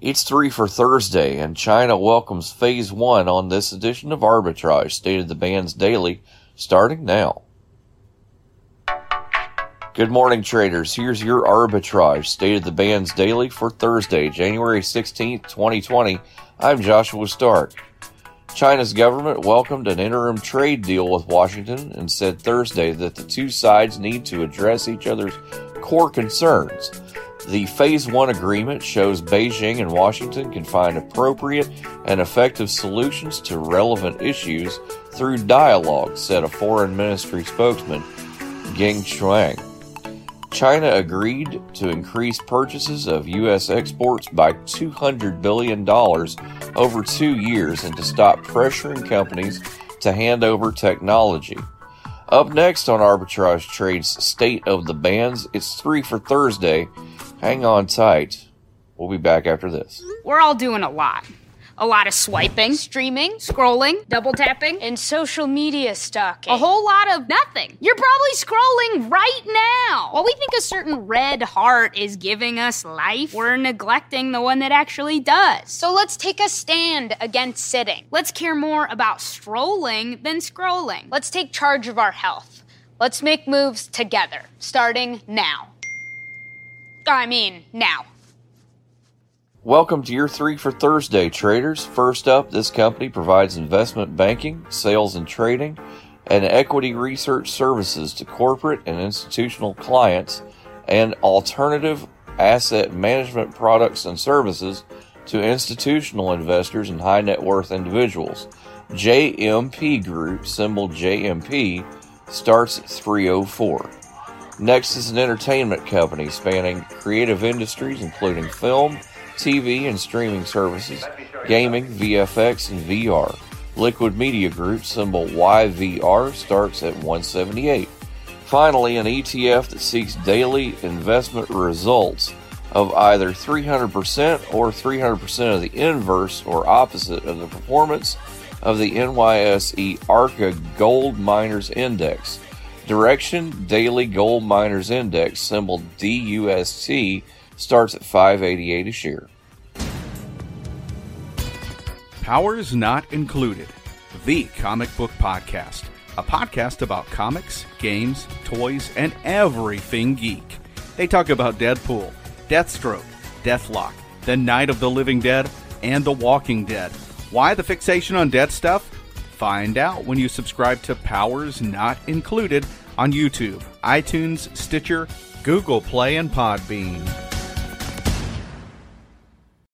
It's three for Thursday, and China welcomes Phase 1 on this edition of Arbitrage, stated the band's daily, starting now. Good morning, traders. Here's your arbitrage, stated the band's daily for Thursday, January 16th, 2020. I'm Joshua Stark. China's government welcomed an interim trade deal with Washington and said Thursday that the two sides need to address each other's core concerns. The Phase 1 agreement shows Beijing and Washington can find appropriate and effective solutions to relevant issues through dialogue, said a foreign ministry spokesman, Geng Shuang. China agreed to increase purchases of U.S. exports by $200 billion over two years and to stop pressuring companies to hand over technology. Up next on Arbitrage Trade's State of the Bands, it's three for Thursday. Hang on tight. We'll be back after this. We're all doing a lot. A lot of swiping, streaming, scrolling, double tapping, and social media stalking. A whole lot of nothing. You're probably scrolling right now. While we think a certain red heart is giving us life, we're neglecting the one that actually does. So let's take a stand against sitting. Let's care more about strolling than scrolling. Let's take charge of our health. Let's make moves together, starting now. I mean, now. Welcome to your three for Thursday, traders. First up, this company provides investment banking, sales and trading, and equity research services to corporate and institutional clients and alternative asset management products and services to institutional investors and high net worth individuals. JMP Group, symbol JMP, starts at 304. Next is an entertainment company spanning creative industries including film, TV and streaming services, gaming, VFX, and VR. Liquid Media Group, symbol YVR, starts at 178. Finally, an ETF that seeks daily investment results of either 300% or 300% of the inverse or opposite of the performance of the NYSE ARCA Gold Miners Index. Direxion Daily Gold Miners Index, symbol DUST, starts at 588 a share. Powers Not Included, the comic book podcast. A podcast about comics, games, toys, and everything geek. They talk about Deadpool, Deathstroke, Deathlok, The Night of the Living Dead, and The Walking Dead. Why the fixation on dead stuff? Find out when you subscribe to Powers Not Included on YouTube, iTunes, Stitcher, Google Play, and Podbean.